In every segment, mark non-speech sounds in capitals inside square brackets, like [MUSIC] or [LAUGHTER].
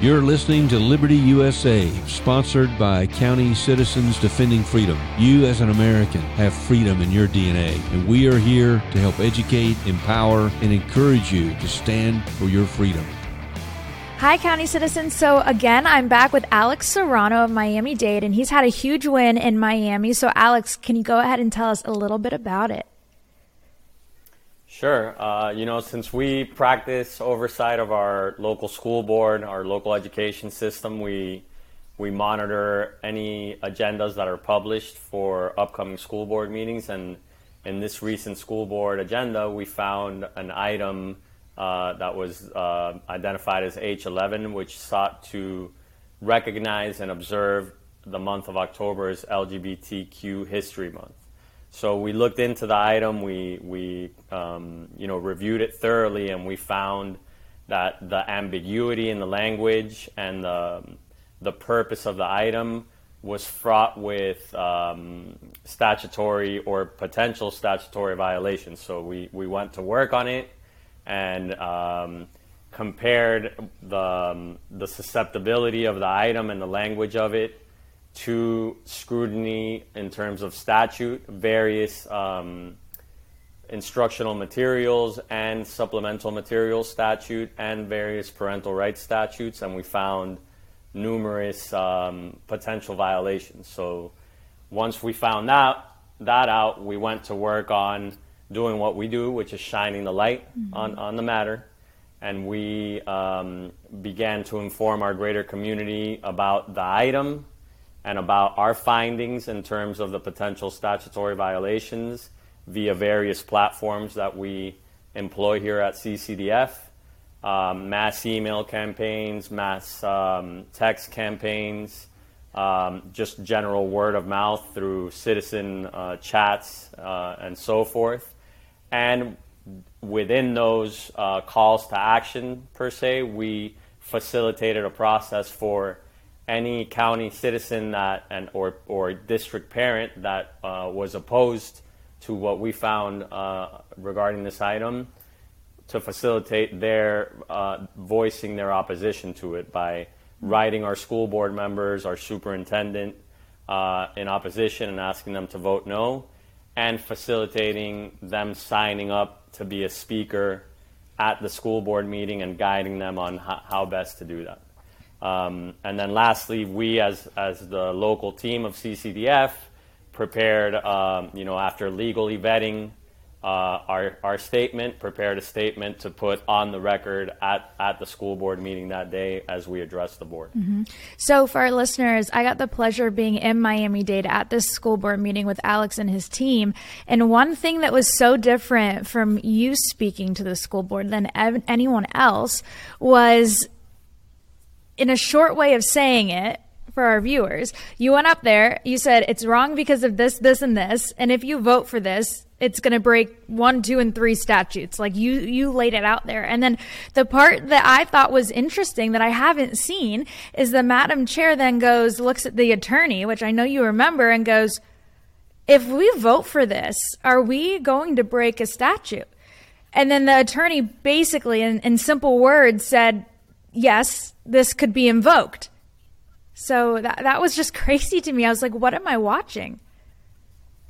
You're listening to Liberty USA, sponsored by County Citizens Defending Freedom. You, as an American, have freedom in your DNA, and we are here to help educate, empower, and encourage you to stand for your freedom. Hi, County Citizens. So, again, I'm back with Alex Serrano of Miami Dade, and he's had a huge win in Miami. So, Alex, can you go ahead and tell us a little bit about it? Sure. Uh, you know, since we practice oversight of our local school board, our local education system, we we monitor any agendas that are published for upcoming school board meetings. And in this recent school board agenda, we found an item uh, that was uh, identified as H11, which sought to recognize and observe the month of October as LGBTQ History Month. So we looked into the item, we, we um, you know, reviewed it thoroughly, and we found that the ambiguity in the language and the, the purpose of the item was fraught with um, statutory or potential statutory violations. So we, we went to work on it and um, compared the, um, the susceptibility of the item and the language of it to scrutiny in terms of statute, various um, instructional materials and supplemental materials statute, and various parental rights statutes, and we found numerous um, potential violations. So once we found that, that out, we went to work on doing what we do, which is shining the light mm-hmm. on, on the matter. And we um, began to inform our greater community about the item, and about our findings in terms of the potential statutory violations via various platforms that we employ here at CCDF. Um, mass email campaigns, mass um, text campaigns, um, just general word of mouth through citizen uh, chats uh, and so forth. And within those uh, calls to action, per se, we facilitated a process for any county citizen that and or or district parent that uh, was opposed to what we found uh, regarding this item to facilitate their uh, voicing their opposition to it by writing our school board members, our superintendent uh, in opposition and asking them to vote no, and facilitating them signing up to be a speaker at the school board meeting and guiding them on how, how best to do that. Um, and then lastly, we as, as the local team of CCDF prepared, um, you know, after legally vetting uh, our, our statement, prepared a statement to put on the record at, at the school board meeting that day as we addressed the board. Mm-hmm. So, for our listeners, I got the pleasure of being in Miami Dade at this school board meeting with Alex and his team. And one thing that was so different from you speaking to the school board than ev- anyone else was in a short way of saying it for our viewers, you went up there, you said it's wrong because of this, this, and this, and if you vote for this, it's going to break one, two, and three statutes. Like you, you laid it out there. And then the part that I thought was interesting that I haven't seen is the Madam Chair then goes, looks at the attorney, which I know you remember, and goes, if we vote for this, are we going to break a statute? And then the attorney basically, in, in simple words, said, yes, this could be invoked. So that that was just [LAUGHS] crazy to me. I was like, what am I watching?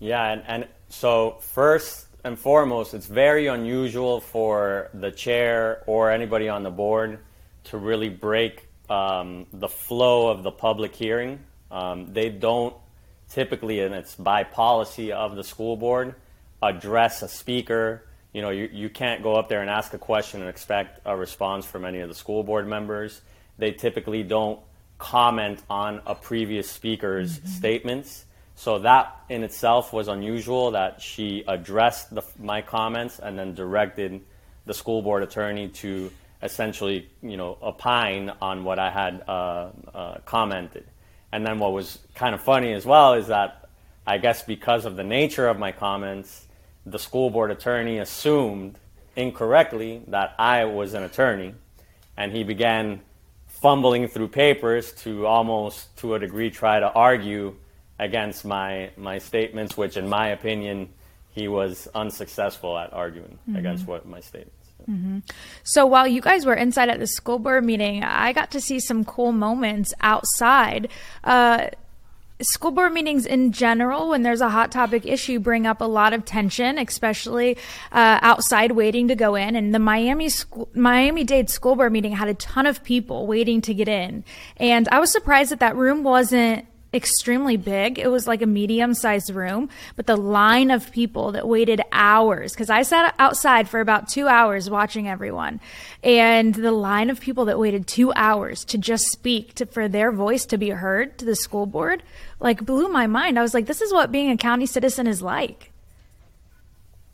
Yeah, and, and so first and foremost, it's very unusual for the chair or anybody on the board to really break um, the flow of the public hearing. Um, they don't typically, and it's by policy of the school board, address a speaker you know, you, you can't go up there and ask a question and expect a response from any of the school board members. They typically don't comment on a previous speaker's mm-hmm. statements. So that in itself was unusual that she addressed the, my comments and then directed the school board attorney to essentially, you know, opine on what I had uh, uh, commented. And then what was kind of funny as well is that I guess because of the nature of my comments, the school board attorney assumed incorrectly that I was an attorney, and he began fumbling through papers to almost to a degree try to argue against my my statements, which in my opinion he was unsuccessful at arguing mm-hmm. against what my statements. Mm-hmm. So while you guys were inside at the school board meeting, I got to see some cool moments outside. Uh, school board meetings in general, when there's a hot topic issue, bring up a lot of tension, especially uh, outside waiting to go in. And the Miami school, Miami Dade school board meeting had a ton of people waiting to get in, and I was surprised that that room wasn't extremely big. It was like a medium sized room, but the line of people that waited hours, because I sat outside for about two hours watching everyone, and the line of people that waited two hours to just speak to, for their voice to be heard to the school board, like blew my mind. I was like, this is what being a county citizen is like.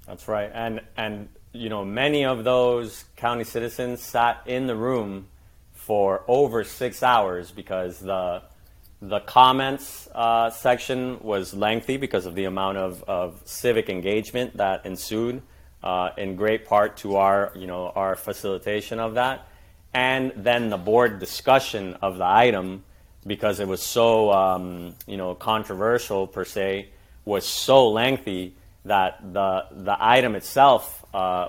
That's right. And, and, you know, many of those county citizens sat in the room for over six hours because the the comments uh, section was lengthy because of the amount of, of civic engagement that ensued, uh, in great part to our, you know, our facilitation of that. And then the board discussion of the item, because it was so, um, you know, controversial per se, was so lengthy that the, the item itself, uh,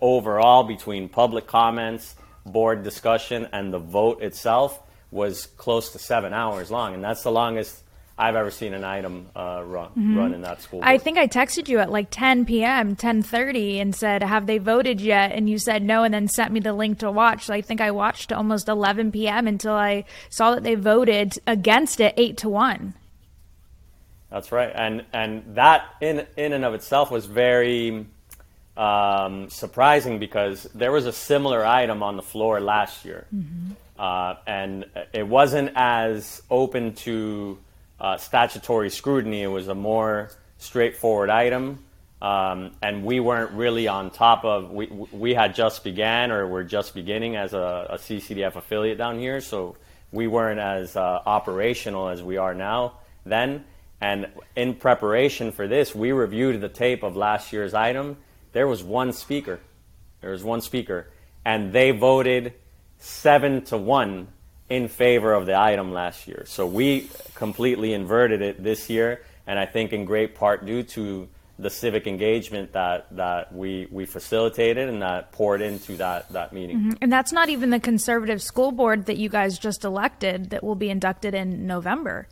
overall, between public comments, board discussion, and the vote itself, was close to seven hours long, and that's the longest I've ever seen an item uh, run, mm-hmm. run in that school. I think I texted you at like 10 p.m., 10:30, and said, "Have they voted yet?" And you said no, and then sent me the link to watch. So I think I watched almost 11 p.m. until I saw that they voted against it eight to one. That's right, and and that in in and of itself was very um, surprising because there was a similar item on the floor last year. Mm-hmm. Uh, and it wasn't as open to uh, statutory scrutiny. It was a more straightforward item. Um, and we weren't really on top of, we, we had just began or we're just beginning as a, a CCDF affiliate down here. So we weren't as uh, operational as we are now then. And in preparation for this, we reviewed the tape of last year's item. There was one speaker. There was one speaker. And they voted seven to one in favor of the item last year. So we completely inverted it this year, and I think in great part due to the civic engagement that, that we, we facilitated and that poured into that, that meeting. Mm-hmm. And that's not even the conservative school board that you guys just elected that will be inducted in November.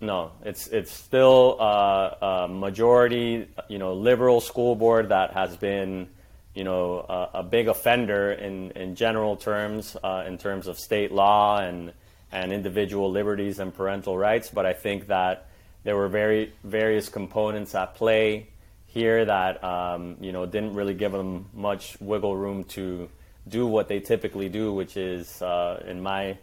No, it's it's still a majority, you know, liberal school board that has been you know, a, a big offender in, in general terms, uh, in terms of state law and, and individual liberties and parental rights. But I think that there were very various components at play here that um, you know didn't really give them much wiggle room to do what they typically do, which is, uh, in my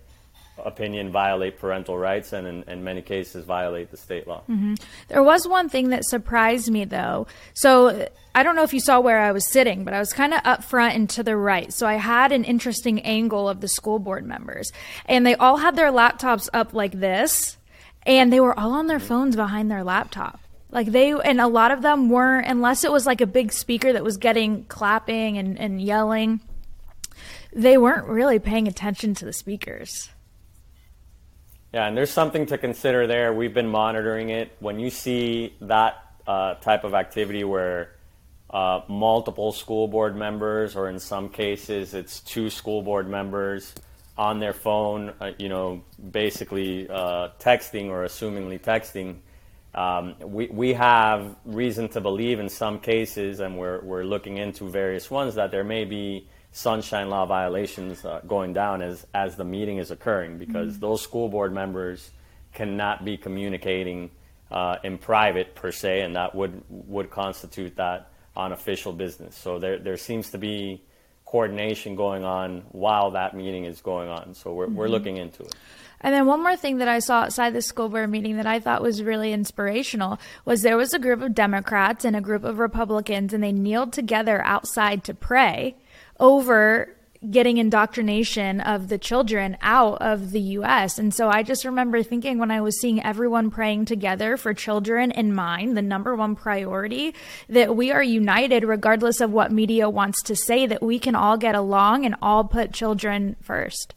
opinion, violate parental rights and in, in many cases violate the state law. Mm-hmm. There was one thing that surprised me though. So I don't know if you saw where I was sitting, but I was kind of up front and to the right. So I had an interesting angle of the school board members. And they all had their laptops up like this, and they were all on their phones behind their laptop. Like they, and a lot of them weren't, unless it was like a big speaker that was getting clapping and, and yelling, they weren't really paying attention to the speakers. Yeah, and there's something to consider there. We've been monitoring it. When you see that uh, type of activity where uh, multiple school board members, or in some cases, it's two school board members on their phone, uh, you know, basically uh, texting or assumingly texting. Um, we, we have reason to believe in some cases, and we're, we're looking into various ones, that there may be sunshine law violations uh, going down as, as the meeting is occurring because mm-hmm. those school board members cannot be communicating uh, in private per se, and that would, would constitute that on official business. So there, there seems to be coordination going on while that meeting is going on. So we're, mm-hmm. we're looking into it. And then one more thing that I saw outside the school board meeting that I thought was really inspirational was there was a group of Democrats and a group of Republicans, and they kneeled together outside to pray over getting indoctrination of the children out of the US. And so I just remember thinking when I was seeing everyone praying together for children in mind, the number one priority, that we are united regardless of what media wants to say, that we can all get along and all put children first.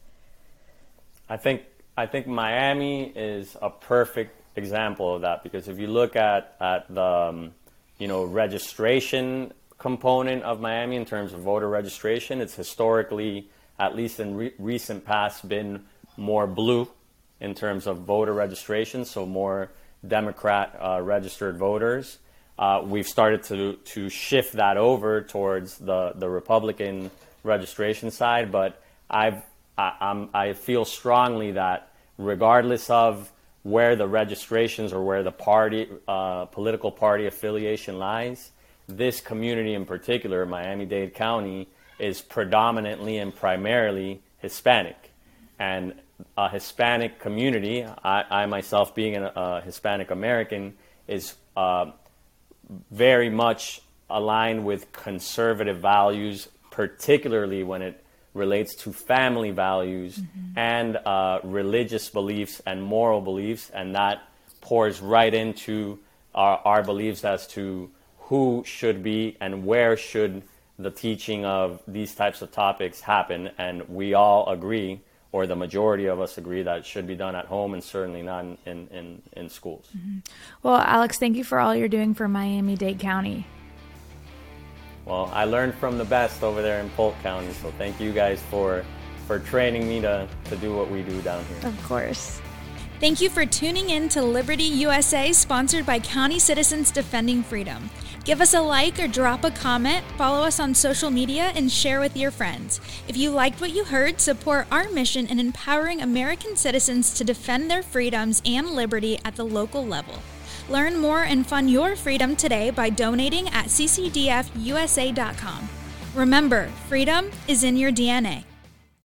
I think I think Miami is a perfect example of that because if you look at at the um, you know, registration component of Miami in terms of voter registration. It's historically, at least in re- recent past, been more blue in terms of voter registration, so more Democrat uh, registered voters. Uh, we've started to, to shift that over towards the, the Republican registration side, but I've, I, I'm, I feel strongly that regardless of where the registrations or where the party, uh, political party affiliation lies, this community in particular, Miami Dade County, is predominantly and primarily Hispanic. And a Hispanic community, I, I myself being a, a, Hispanic American, is uh, very much aligned with conservative values, particularly when it relates to family values mm-hmm. and uh, religious beliefs and moral beliefs, and that pours right into our, our beliefs as to who should be and where should the teaching of these types of topics happen. And we all agree, or the majority of us agree, that it should be done at home and certainly not in, in, in schools. Mm-hmm. Well, Alex, thank you for all you're doing for Miami Dade County. Well, I learned from the best over there in Polk County, so thank you guys for for training me to, to do what we do down here. Of course. Thank you for tuning in to Liberty USA, sponsored by County Citizens Defending Freedom. Give us a like or drop a comment, follow us on social media, and share with your friends. If you liked what you heard, support our mission in empowering American citizens to defend their freedoms and liberty at the local level. Learn more and fund your freedom today by donating at ccdfusa.com. Remember, freedom is in your DNA.